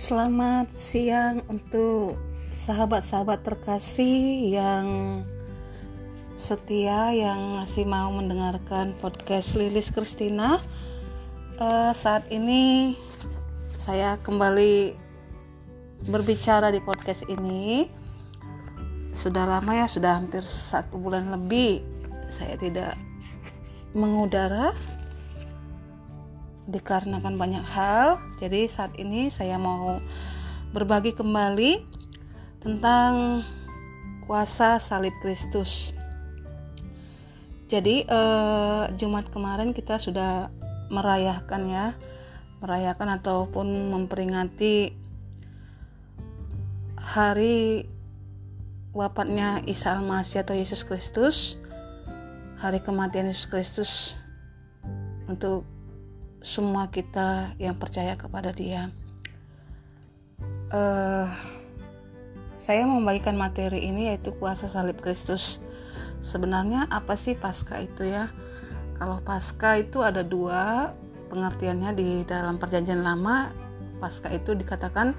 Selamat siang untuk sahabat-sahabat terkasih yang setia yang masih mau mendengarkan podcast Lilis Kristina. Uh, saat ini saya kembali berbicara di podcast ini. Sudah lama ya, sudah hampir satu bulan lebih saya tidak mengudara dikarenakan banyak hal. Jadi saat ini saya mau berbagi kembali tentang kuasa salib Kristus. Jadi eh, Jumat kemarin kita sudah merayakan ya, merayakan ataupun memperingati hari wafatnya Isa Al-Masih atau Yesus Kristus hari kematian Yesus Kristus untuk semua kita yang percaya kepada Dia. Uh, saya membagikan materi ini yaitu kuasa salib Kristus. Sebenarnya apa sih pasca itu ya? Kalau pasca itu ada dua pengertiannya di dalam perjanjian lama. Pasca itu dikatakan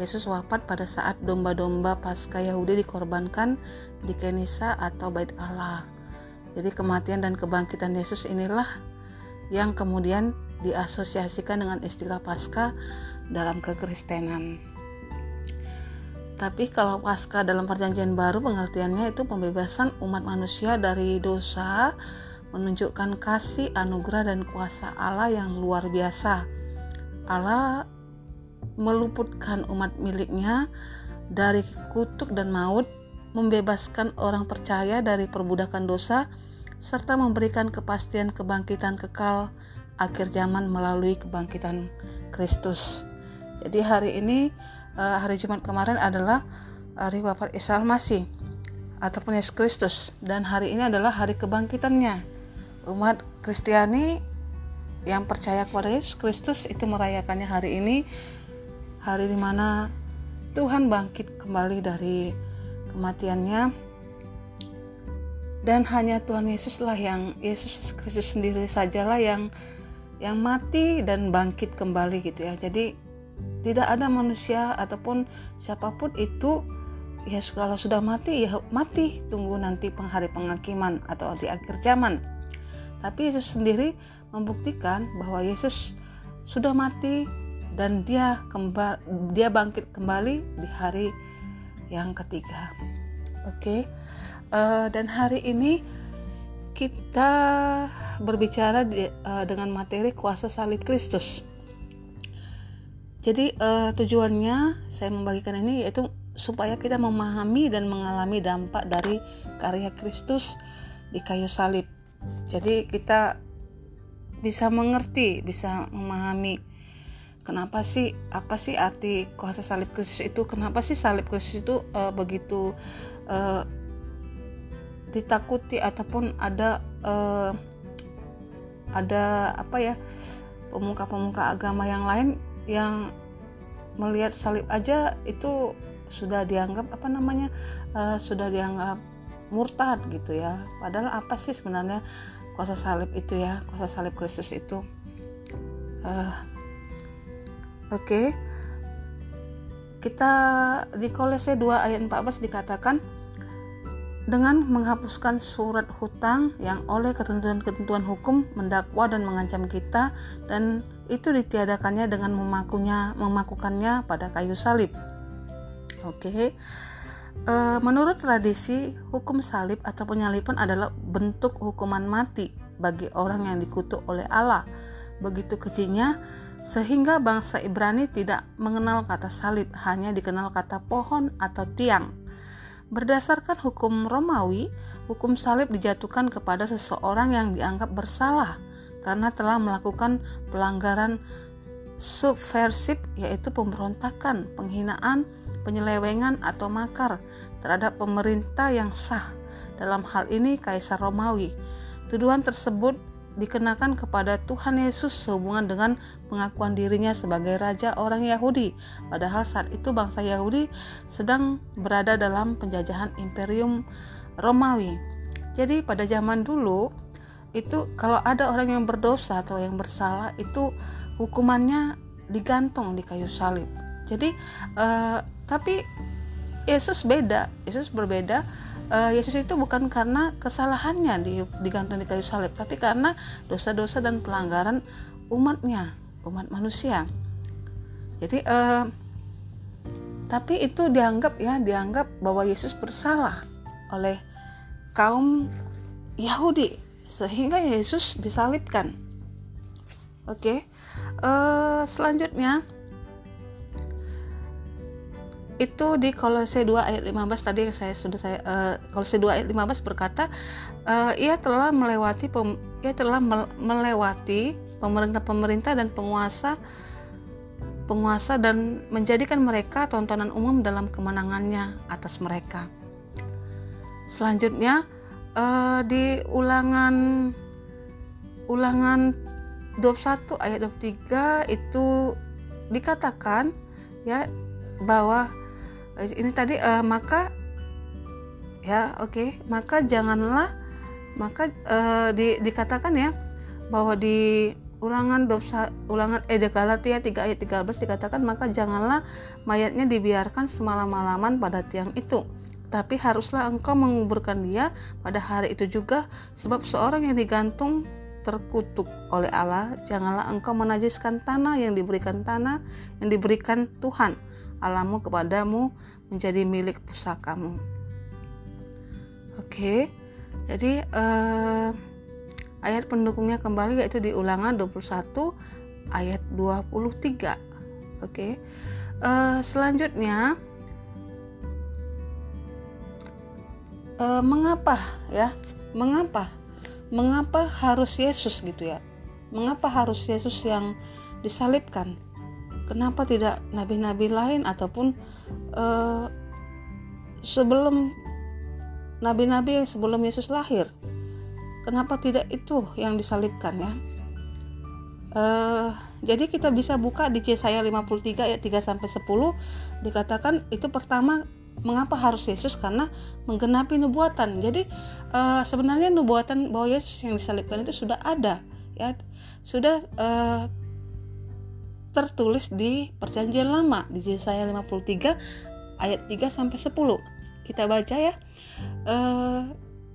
Yesus wafat pada saat domba-domba pasca Yahudi dikorbankan di Kenisa atau Bait Allah. Jadi kematian dan kebangkitan Yesus inilah yang kemudian diasosiasikan dengan istilah Paskah dalam kekristenan. Tapi kalau Paskah dalam perjanjian baru pengertiannya itu pembebasan umat manusia dari dosa, menunjukkan kasih, anugerah dan kuasa Allah yang luar biasa. Allah meluputkan umat miliknya dari kutuk dan maut membebaskan orang percaya dari perbudakan dosa, serta memberikan kepastian kebangkitan kekal akhir zaman melalui kebangkitan Kristus. Jadi hari ini eh, hari Jumat kemarin adalah hari wafat Masih ataupun Yesus Kristus dan hari ini adalah hari kebangkitannya. Umat Kristiani yang percaya kepada Yesus Kristus itu merayakannya hari ini hari di mana Tuhan bangkit kembali dari kematiannya dan hanya Tuhan Yesuslah yang Yesus Kristus sendiri sajalah yang yang mati dan bangkit kembali gitu ya jadi tidak ada manusia ataupun siapa pun itu ya kalau sudah mati ya mati tunggu nanti penghari penghakiman atau di akhir zaman tapi Yesus sendiri membuktikan bahwa Yesus sudah mati dan dia kembali dia bangkit kembali di hari yang ketiga. Oke, okay? uh, eh, dan hari ini kita berbicara di, uh, dengan materi kuasa salib Kristus. Jadi uh, tujuannya saya membagikan ini yaitu supaya kita memahami dan mengalami dampak dari karya Kristus di kayu salib. Jadi kita bisa mengerti, bisa memahami kenapa sih apa sih arti kuasa salib Kristus itu kenapa sih salib Kristus itu uh, begitu uh, ditakuti ataupun ada uh, ada apa ya pemuka-pemuka agama yang lain yang melihat salib aja itu sudah dianggap apa namanya uh, sudah dianggap murtad gitu ya padahal apa sih sebenarnya kuasa salib itu ya kuasa salib Kristus itu uh, Oke. Kita di Kolose 2 ayat 14 dikatakan dengan menghapuskan surat hutang yang oleh ketentuan-ketentuan hukum mendakwa dan mengancam kita dan itu ditiadakannya dengan memakunya memakukannya pada kayu salib. Oke. E, menurut tradisi, hukum salib atau penyalipan adalah bentuk hukuman mati bagi orang yang dikutuk oleh Allah. Begitu kecilnya sehingga bangsa Ibrani tidak mengenal kata salib, hanya dikenal kata pohon atau tiang. Berdasarkan hukum Romawi, hukum salib dijatuhkan kepada seseorang yang dianggap bersalah karena telah melakukan pelanggaran subversif yaitu pemberontakan, penghinaan, penyelewengan atau makar terhadap pemerintah yang sah. Dalam hal ini Kaisar Romawi. Tuduhan tersebut dikenakan kepada Tuhan Yesus sehubungan dengan pengakuan dirinya sebagai raja orang Yahudi. Padahal saat itu bangsa Yahudi sedang berada dalam penjajahan Imperium Romawi. Jadi pada zaman dulu itu kalau ada orang yang berdosa atau yang bersalah itu hukumannya digantung di kayu salib. Jadi uh, tapi Yesus beda, Yesus berbeda. Uh, Yesus itu bukan karena kesalahannya digantung di kayu salib, tapi karena dosa-dosa dan pelanggaran umatnya, umat manusia. Jadi uh, tapi itu dianggap ya dianggap bahwa Yesus bersalah oleh kaum Yahudi sehingga Yesus disalibkan. Oke, okay. uh, selanjutnya itu di Kolose 2 ayat 15 tadi yang saya sudah saya uh, Kolose 2 ayat 15 berkata uh, ia telah melewati pem, ia telah melewati pemerintah-pemerintah dan penguasa penguasa dan menjadikan mereka tontonan umum dalam kemenangannya atas mereka. Selanjutnya uh, di ulangan ulangan 21 ayat 23 itu dikatakan ya bahwa ini tadi uh, maka ya oke okay, maka janganlah maka uh, di, dikatakan ya bahwa di ulangan dosa ulangan eh Galatia 3 ayat 13 dikatakan maka janganlah mayatnya dibiarkan semalam-malaman pada tiang itu. Tapi haruslah engkau menguburkan dia pada hari itu juga sebab seorang yang digantung terkutuk oleh Allah janganlah engkau menajiskan tanah yang diberikan tanah yang diberikan Tuhan Alamu kepadamu menjadi milik pusakamu. Oke, jadi uh, ayat pendukungnya kembali yaitu di ulangan 21 ayat 23. Oke, uh, selanjutnya uh, mengapa ya? Mengapa? Mengapa harus Yesus gitu ya? Mengapa harus Yesus yang disalibkan? Kenapa tidak nabi-nabi lain ataupun uh, sebelum nabi-nabi sebelum Yesus lahir? Kenapa tidak itu yang disalibkan ya? Uh, jadi kita bisa buka di Yesaya 53 ayat 3 sampai 10 dikatakan itu pertama mengapa harus Yesus karena menggenapi nubuatan. Jadi uh, sebenarnya nubuatan bahwa Yesus yang disalibkan itu sudah ada ya. Sudah uh, tertulis di Perjanjian Lama di Yesaya 53 ayat 3 sampai 10. Kita baca ya. Uh,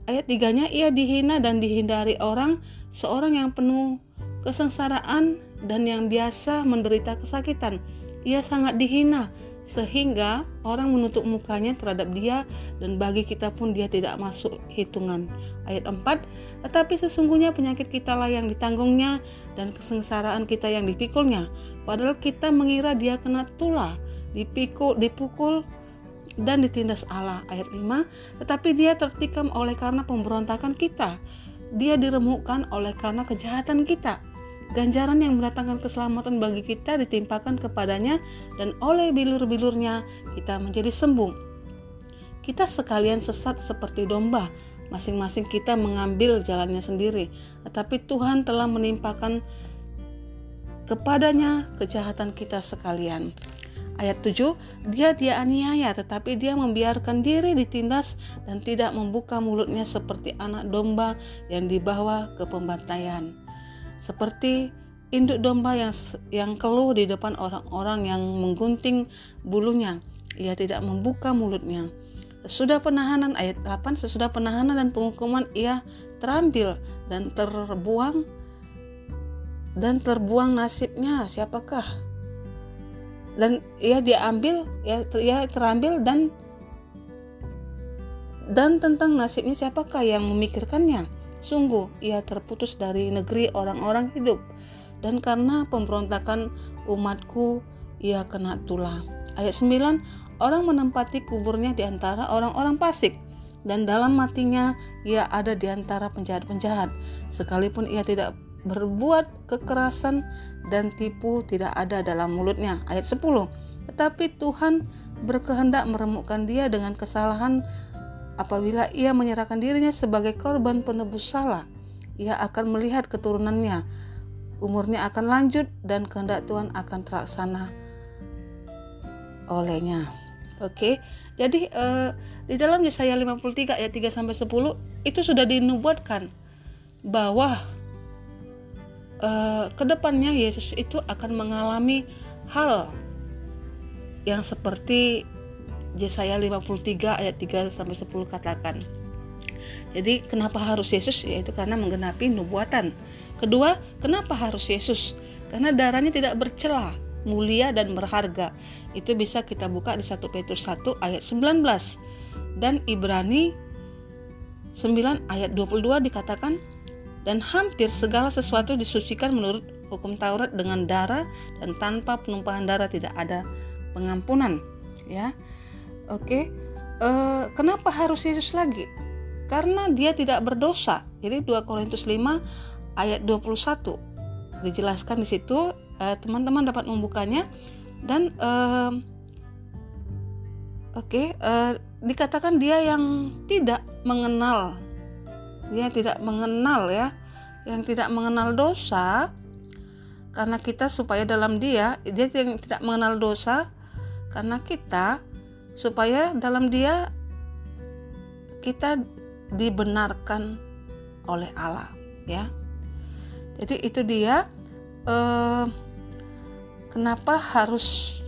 ayat 3-nya ia dihina dan dihindari orang, seorang yang penuh kesengsaraan dan yang biasa menderita kesakitan. Ia sangat dihina sehingga orang menutup mukanya terhadap dia dan bagi kita pun dia tidak masuk hitungan. Ayat 4, tetapi sesungguhnya penyakit kita lah yang ditanggungnya dan kesengsaraan kita yang dipikulnya. Padahal kita mengira dia kena tulah, dipikul, dipukul dan ditindas Allah. Ayat 5, tetapi dia tertikam oleh karena pemberontakan kita. Dia diremukkan oleh karena kejahatan kita Ganjaran yang mendatangkan keselamatan bagi kita ditimpakan kepadanya dan oleh bilur-bilurnya kita menjadi sembuh. Kita sekalian sesat seperti domba, masing-masing kita mengambil jalannya sendiri, tetapi Tuhan telah menimpakan kepadanya kejahatan kita sekalian. Ayat 7, dia dia aniaya tetapi dia membiarkan diri ditindas dan tidak membuka mulutnya seperti anak domba yang dibawa ke pembantaian seperti induk domba yang yang keluh di depan orang-orang yang menggunting bulunya. Ia tidak membuka mulutnya. Sesudah penahanan ayat 8 sesudah penahanan dan penghukuman ia terambil dan terbuang dan terbuang nasibnya siapakah dan ia diambil ya ia terambil dan dan tentang nasibnya siapakah yang memikirkannya Sungguh ia terputus dari negeri orang-orang hidup dan karena pemberontakan umatku ia kena tulah. Ayat 9, orang menempati kuburnya di antara orang-orang fasik dan dalam matinya ia ada di antara penjahat-penjahat sekalipun ia tidak berbuat kekerasan dan tipu tidak ada dalam mulutnya. Ayat 10. Tetapi Tuhan berkehendak meremukkan dia dengan kesalahan Apabila ia menyerahkan dirinya sebagai korban penebus salah, ia akan melihat keturunannya. Umurnya akan lanjut dan kehendak Tuhan akan terlaksana olehnya. Oke. Jadi uh, di dalam Yesaya 53 ayat 3 sampai 10 itu sudah dinubuatkan bahwa uh, ke depannya Yesus itu akan mengalami hal yang seperti Yesaya 53 ayat 3 sampai 10 katakan. Jadi kenapa harus Yesus? Yaitu karena menggenapi nubuatan. Kedua, kenapa harus Yesus? Karena darahnya tidak bercela, mulia dan berharga. Itu bisa kita buka di 1 Petrus 1 ayat 19. Dan Ibrani 9 ayat 22 dikatakan dan hampir segala sesuatu disucikan menurut hukum Taurat dengan darah dan tanpa penumpahan darah tidak ada pengampunan ya oke? Uh, kenapa harus Yesus lagi? Karena dia tidak berdosa. Jadi 2 Korintus 5 ayat 21 dijelaskan di situ uh, teman-teman dapat membukanya. Dan uh, oke okay, uh, dikatakan dia yang tidak mengenal. Dia tidak mengenal ya. Yang tidak mengenal dosa karena kita supaya dalam dia dia yang tidak mengenal dosa karena kita supaya dalam dia kita dibenarkan oleh Allah ya. Jadi itu dia eh, kenapa harus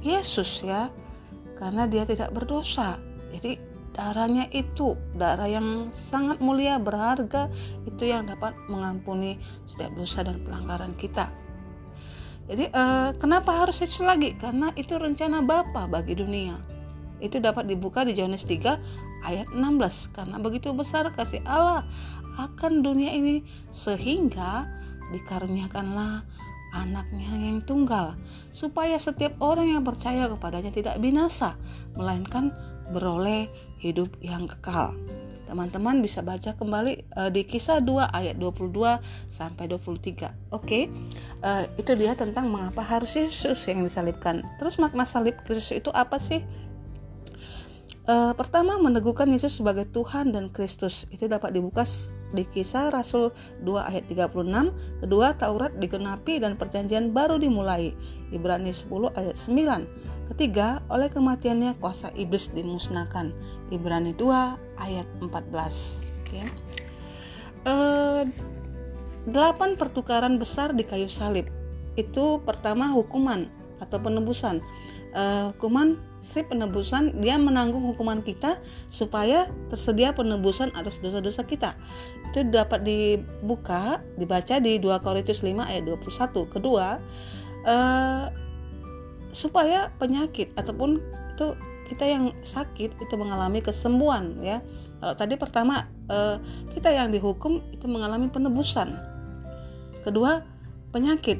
Yesus ya? Karena dia tidak berdosa. Jadi darahnya itu darah yang sangat mulia berharga itu yang dapat mengampuni setiap dosa dan pelanggaran kita. Jadi eh, kenapa harus itu lagi? Karena itu rencana Bapa bagi dunia itu dapat dibuka di Yohanes 3 ayat 16 karena begitu besar kasih Allah akan dunia ini sehingga dikaruniakanlah anaknya yang tunggal supaya setiap orang yang percaya kepadanya tidak binasa melainkan beroleh hidup yang kekal. Teman-teman bisa baca kembali uh, di kisah 2 ayat 22 sampai 23. Oke. Okay? Uh, itu dia tentang mengapa harus Yesus yang disalibkan. Terus makna salib Kristus itu apa sih? Uh, pertama meneguhkan Yesus sebagai Tuhan dan Kristus. Itu dapat dibuka di kisah Rasul 2 ayat 36 kedua Taurat digenapi dan perjanjian baru dimulai. Ibrani 10 ayat 9 ketiga oleh kematiannya kuasa iblis dimusnahkan. Ibrani 2 ayat 14 okay. uh, delapan pertukaran besar di kayu salib. Itu pertama hukuman atau penebusan uh, hukuman Sri penebusan dia menanggung hukuman kita supaya tersedia penebusan atas dosa-dosa kita. Itu dapat dibuka, dibaca di 2 Korintus 5 ayat 21. Kedua, eh, supaya penyakit ataupun itu kita yang sakit itu mengalami kesembuhan ya. Kalau tadi pertama eh, kita yang dihukum itu mengalami penebusan. Kedua, penyakit.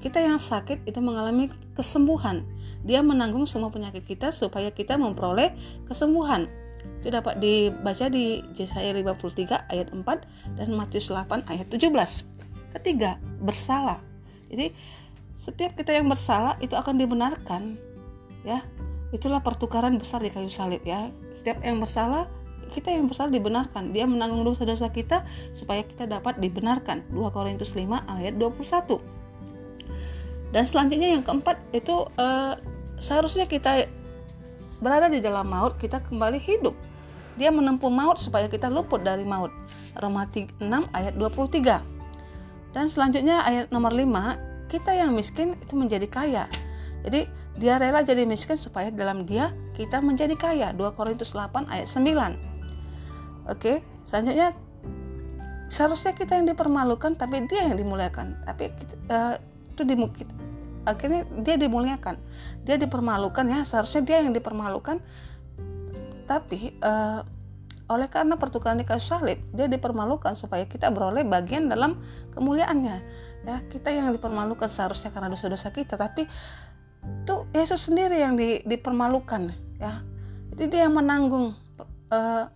Kita yang sakit itu mengalami kesembuhan. Dia menanggung semua penyakit kita supaya kita memperoleh kesembuhan. Itu dapat dibaca di Yesaya 53 ayat 4 dan Matius 8 ayat 17. Ketiga, bersalah. Jadi setiap kita yang bersalah itu akan dibenarkan ya. Itulah pertukaran besar di kayu salib ya. Setiap yang bersalah kita yang bersalah dibenarkan. Dia menanggung dosa-dosa kita supaya kita dapat dibenarkan. 2 Korintus 5 ayat 21. Dan selanjutnya yang keempat itu uh, seharusnya kita berada di dalam maut, kita kembali hidup. Dia menempuh maut supaya kita luput dari maut. Roma 6 ayat 23. Dan selanjutnya ayat nomor 5, kita yang miskin itu menjadi kaya. Jadi dia rela jadi miskin supaya dalam dia kita menjadi kaya. 2 Korintus 8 ayat 9. Oke, selanjutnya seharusnya kita yang dipermalukan tapi dia yang dimuliakan. Tapi uh, itu di akhirnya dia dimuliakan. Dia dipermalukan ya seharusnya dia yang dipermalukan. Tapi uh, oleh karena pertukaran di kayu salib dia dipermalukan supaya kita beroleh bagian dalam kemuliaannya. Ya kita yang dipermalukan seharusnya karena dosa-dosa kita tapi itu Yesus sendiri yang di, dipermalukan ya. Jadi dia yang menanggung uh,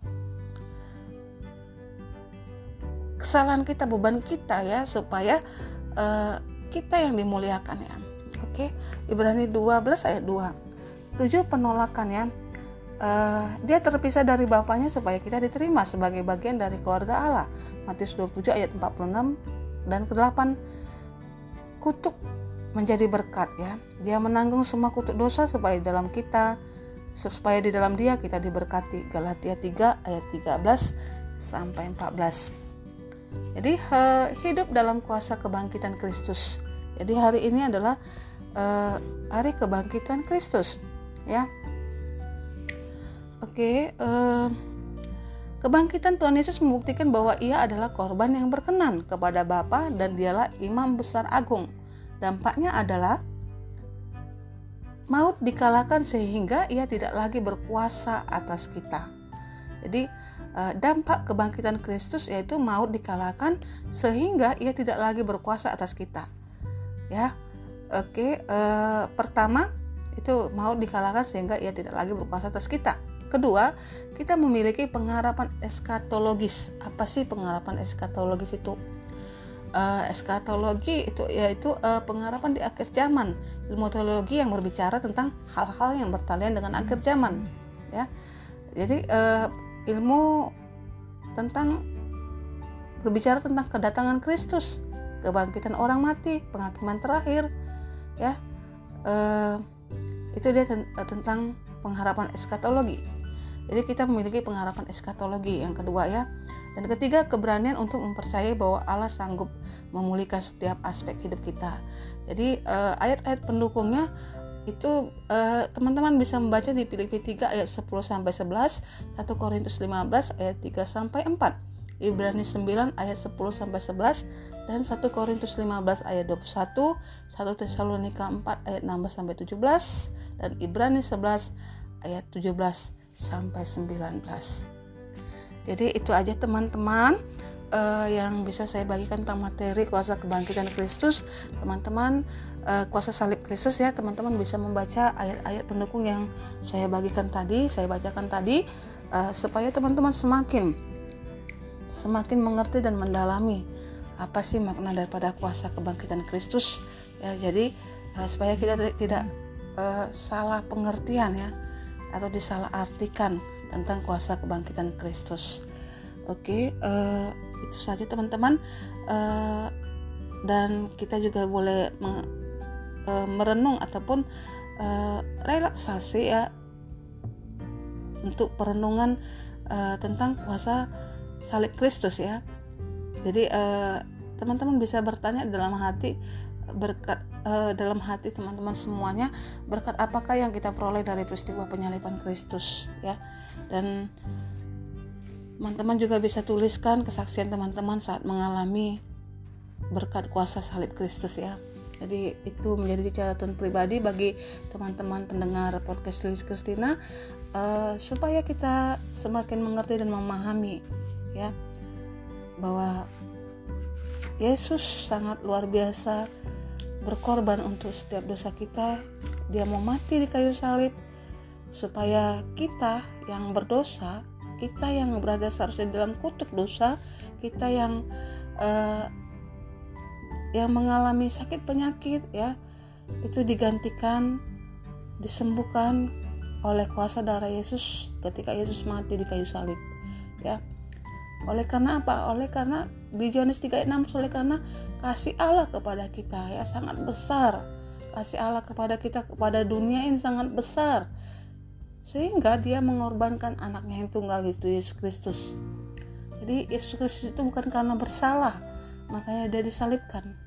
kesalahan kita beban kita ya supaya uh, kita yang dimuliakan ya Oke, Ibrani 12 ayat 2. 7 penolakan ya. Uh, dia terpisah dari bapaknya supaya kita diterima sebagai bagian dari keluarga Allah. Matius 27 ayat 46 dan ke-8 kutuk menjadi berkat ya. Dia menanggung semua kutuk dosa supaya dalam kita supaya di dalam dia kita diberkati. Galatia 3 ayat 13 sampai 14. Jadi hidup dalam kuasa kebangkitan Kristus. Jadi hari ini adalah uh, hari kebangkitan Kristus ya oke okay, uh, Kebangkitan Tuhan Yesus membuktikan bahwa ia adalah korban yang berkenan kepada Bapa dan dialah imam besar agung. Dampaknya adalah maut dikalahkan sehingga ia tidak lagi berkuasa atas kita. Jadi eh, dampak kebangkitan Kristus yaitu maut dikalahkan sehingga ia tidak lagi berkuasa atas kita. Ya. Oke, eh, pertama itu maut dikalahkan sehingga ia tidak lagi berkuasa atas kita. Kedua, kita memiliki pengharapan eskatologis. Apa sih pengharapan eskatologis itu? Uh, eskatologi itu yaitu uh, pengharapan di akhir zaman. Ilmu teologi yang berbicara tentang hal-hal yang bertalian dengan akhir zaman, ya. Jadi uh, ilmu tentang berbicara tentang kedatangan Kristus, kebangkitan orang mati, penghakiman terakhir, ya. Uh, itu dia tentang pengharapan eskatologi. Jadi kita memiliki pengharapan eskatologi yang kedua ya. Dan ketiga, keberanian untuk mempercayai bahwa Allah sanggup memulihkan setiap aspek hidup kita. Jadi eh, ayat-ayat pendukungnya itu eh, teman-teman bisa membaca di Filipi 3 ayat 10 sampai 11, 1 Korintus 15 ayat 3 sampai 4. Ibrani 9 ayat 10 sampai 11 dan 1 Korintus 15 ayat 21, 1 Tesalonika 4 ayat 16 sampai 17 dan Ibrani 11 ayat 17 sampai 19. Jadi itu aja teman-teman uh, yang bisa saya bagikan tentang materi kuasa kebangkitan Kristus. Teman-teman uh, kuasa salib Kristus ya, teman-teman bisa membaca ayat-ayat pendukung yang saya bagikan tadi, saya bacakan tadi uh, supaya teman-teman semakin semakin mengerti dan mendalami apa sih makna daripada kuasa kebangkitan Kristus ya jadi uh, supaya kita tidak uh, salah pengertian ya atau disalahartikan tentang kuasa kebangkitan Kristus. Oke, uh, itu saja teman-teman. Uh, dan kita juga boleh me, uh, merenung ataupun uh, relaksasi ya untuk perenungan uh, tentang kuasa salib Kristus ya. Jadi teman-teman uh, bisa bertanya dalam hati berkat uh, dalam hati teman-teman semuanya berkat apakah yang kita peroleh dari peristiwa penyaliban Kristus ya dan teman-teman juga bisa tuliskan kesaksian teman-teman saat mengalami berkat kuasa salib Kristus ya jadi itu menjadi catatan pribadi bagi teman-teman pendengar podcast Lilis Kristina uh, supaya kita semakin mengerti dan memahami ya bahwa Yesus sangat luar biasa berkorban untuk setiap dosa kita. Dia mau mati di kayu salib supaya kita yang berdosa, kita yang berada seharusnya dalam kutuk dosa, kita yang uh, yang mengalami sakit penyakit ya, itu digantikan, disembuhkan oleh kuasa darah Yesus ketika Yesus mati di kayu salib. Ya. Oleh karena apa? Oleh karena di Yohanes 3:6 oleh karena kasih Allah kepada kita ya sangat besar. Kasih Allah kepada kita kepada dunia ini sangat besar. Sehingga dia mengorbankan anaknya yang tunggal itu Yesus Kristus. Jadi Yesus Kristus itu bukan karena bersalah, makanya dia disalibkan.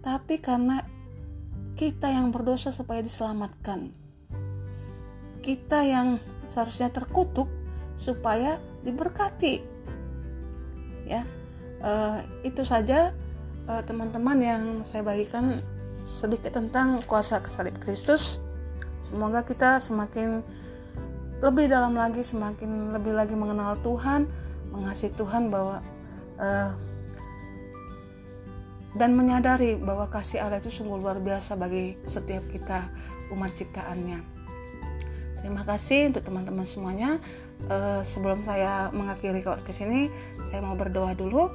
Tapi karena kita yang berdosa supaya diselamatkan. Kita yang seharusnya terkutuk supaya diberkati ya uh, itu saja uh, teman-teman yang saya bagikan sedikit tentang kuasa salib Kristus semoga kita semakin lebih dalam lagi semakin lebih lagi mengenal Tuhan mengasihi Tuhan bahwa uh, dan menyadari bahwa kasih Allah itu sungguh luar biasa bagi setiap kita umat ciptaannya. Terima kasih untuk teman-teman semuanya. Uh, sebelum saya mengakhiri podcast ini, saya mau berdoa dulu.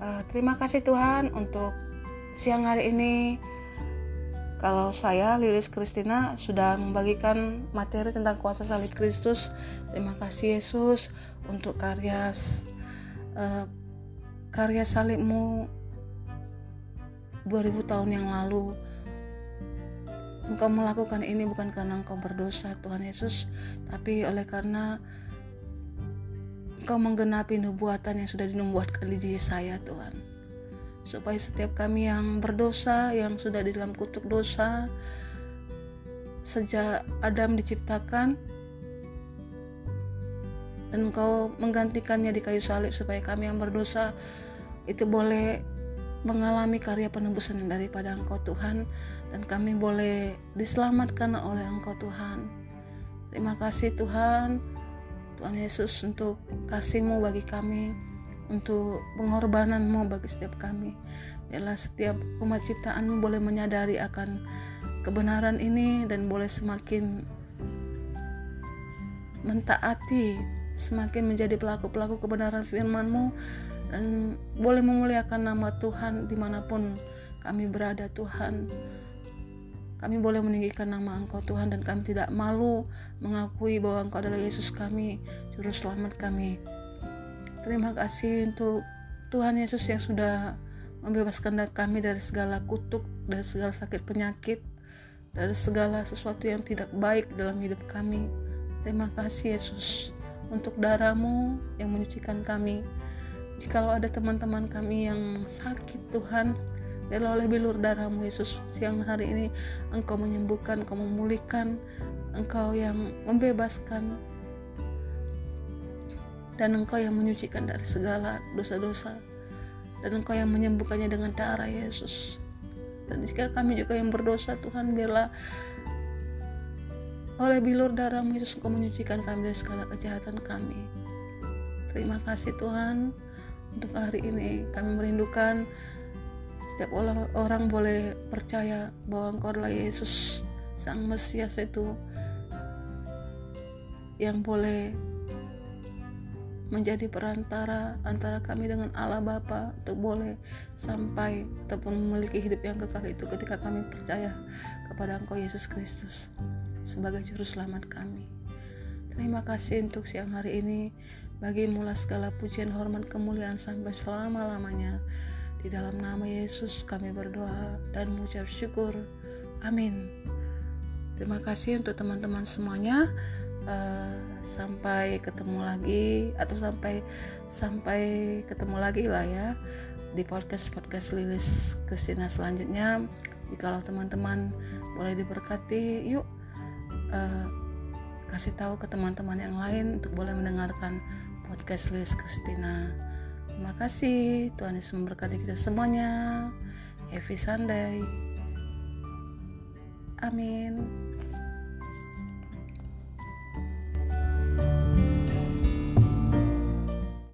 Uh, terima kasih Tuhan untuk siang hari ini. Kalau saya Lilis Kristina sudah membagikan materi tentang kuasa salib Kristus, terima kasih Yesus untuk karya uh, karya salibmu 2000 tahun yang lalu Engkau melakukan ini bukan karena engkau berdosa Tuhan Yesus, tapi oleh karena engkau menggenapi nubuatan yang sudah dinubuatkan di diri saya Tuhan. supaya setiap kami yang berdosa yang sudah di dalam kutuk dosa sejak Adam diciptakan dan engkau menggantikannya di kayu salib supaya kami yang berdosa itu boleh mengalami karya penebusan daripada engkau Tuhan. Dan kami boleh diselamatkan oleh engkau Tuhan. Terima kasih Tuhan Tuhan Yesus untuk kasihmu bagi kami untuk pengorbananmu bagi setiap kami. Biarlah setiap umat ciptaan boleh menyadari akan kebenaran ini dan boleh semakin mentaati, semakin menjadi pelaku-pelaku kebenaran firman-Mu dan boleh memuliakan nama Tuhan di mana pun kami berada Tuhan. Kami boleh meninggikan nama Engkau Tuhan dan kami tidak malu mengakui bahwa Engkau adalah Yesus kami, Juru Selamat kami. Terima kasih untuk Tuhan Yesus yang sudah membebaskan kami dari segala kutuk, dari segala sakit penyakit, dari segala sesuatu yang tidak baik dalam hidup kami. Terima kasih Yesus untuk darahmu yang menyucikan kami. Jikalau ada teman-teman kami yang sakit Tuhan, biarlah oleh bilur darahmu Yesus. Siang hari ini Engkau menyembuhkan, Engkau memulihkan, Engkau yang membebaskan, dan engkau yang menyucikan dari segala dosa-dosa. Dan engkau yang menyembuhkannya dengan darah Yesus. Dan jika kami juga yang berdosa Tuhan biarlah oleh bilur darah Yesus. Engkau menyucikan kami dari segala kejahatan kami. Terima kasih Tuhan. Untuk hari ini kami merindukan setiap orang, boleh percaya bahwa engkau adalah Yesus sang Mesias itu yang boleh menjadi perantara antara kami dengan Allah Bapa untuk boleh sampai ataupun memiliki hidup yang kekal itu ketika kami percaya kepada Engkau Yesus Kristus sebagai juru selamat kami. Terima kasih untuk siang hari ini bagi mula segala pujian hormat kemuliaan sampai selama-lamanya. Di dalam nama Yesus kami berdoa dan mengucap syukur. Amin. Terima kasih untuk teman-teman semuanya. Uh, sampai ketemu lagi atau sampai sampai ketemu lagi lah ya di podcast podcast Lilis Kristina selanjutnya jikalau teman-teman boleh diberkati yuk uh, kasih tahu ke teman-teman yang lain untuk boleh mendengarkan podcast Lilis Kristina terima kasih Tuhan Yesus memberkati kita semuanya. Happy Sunday. Amin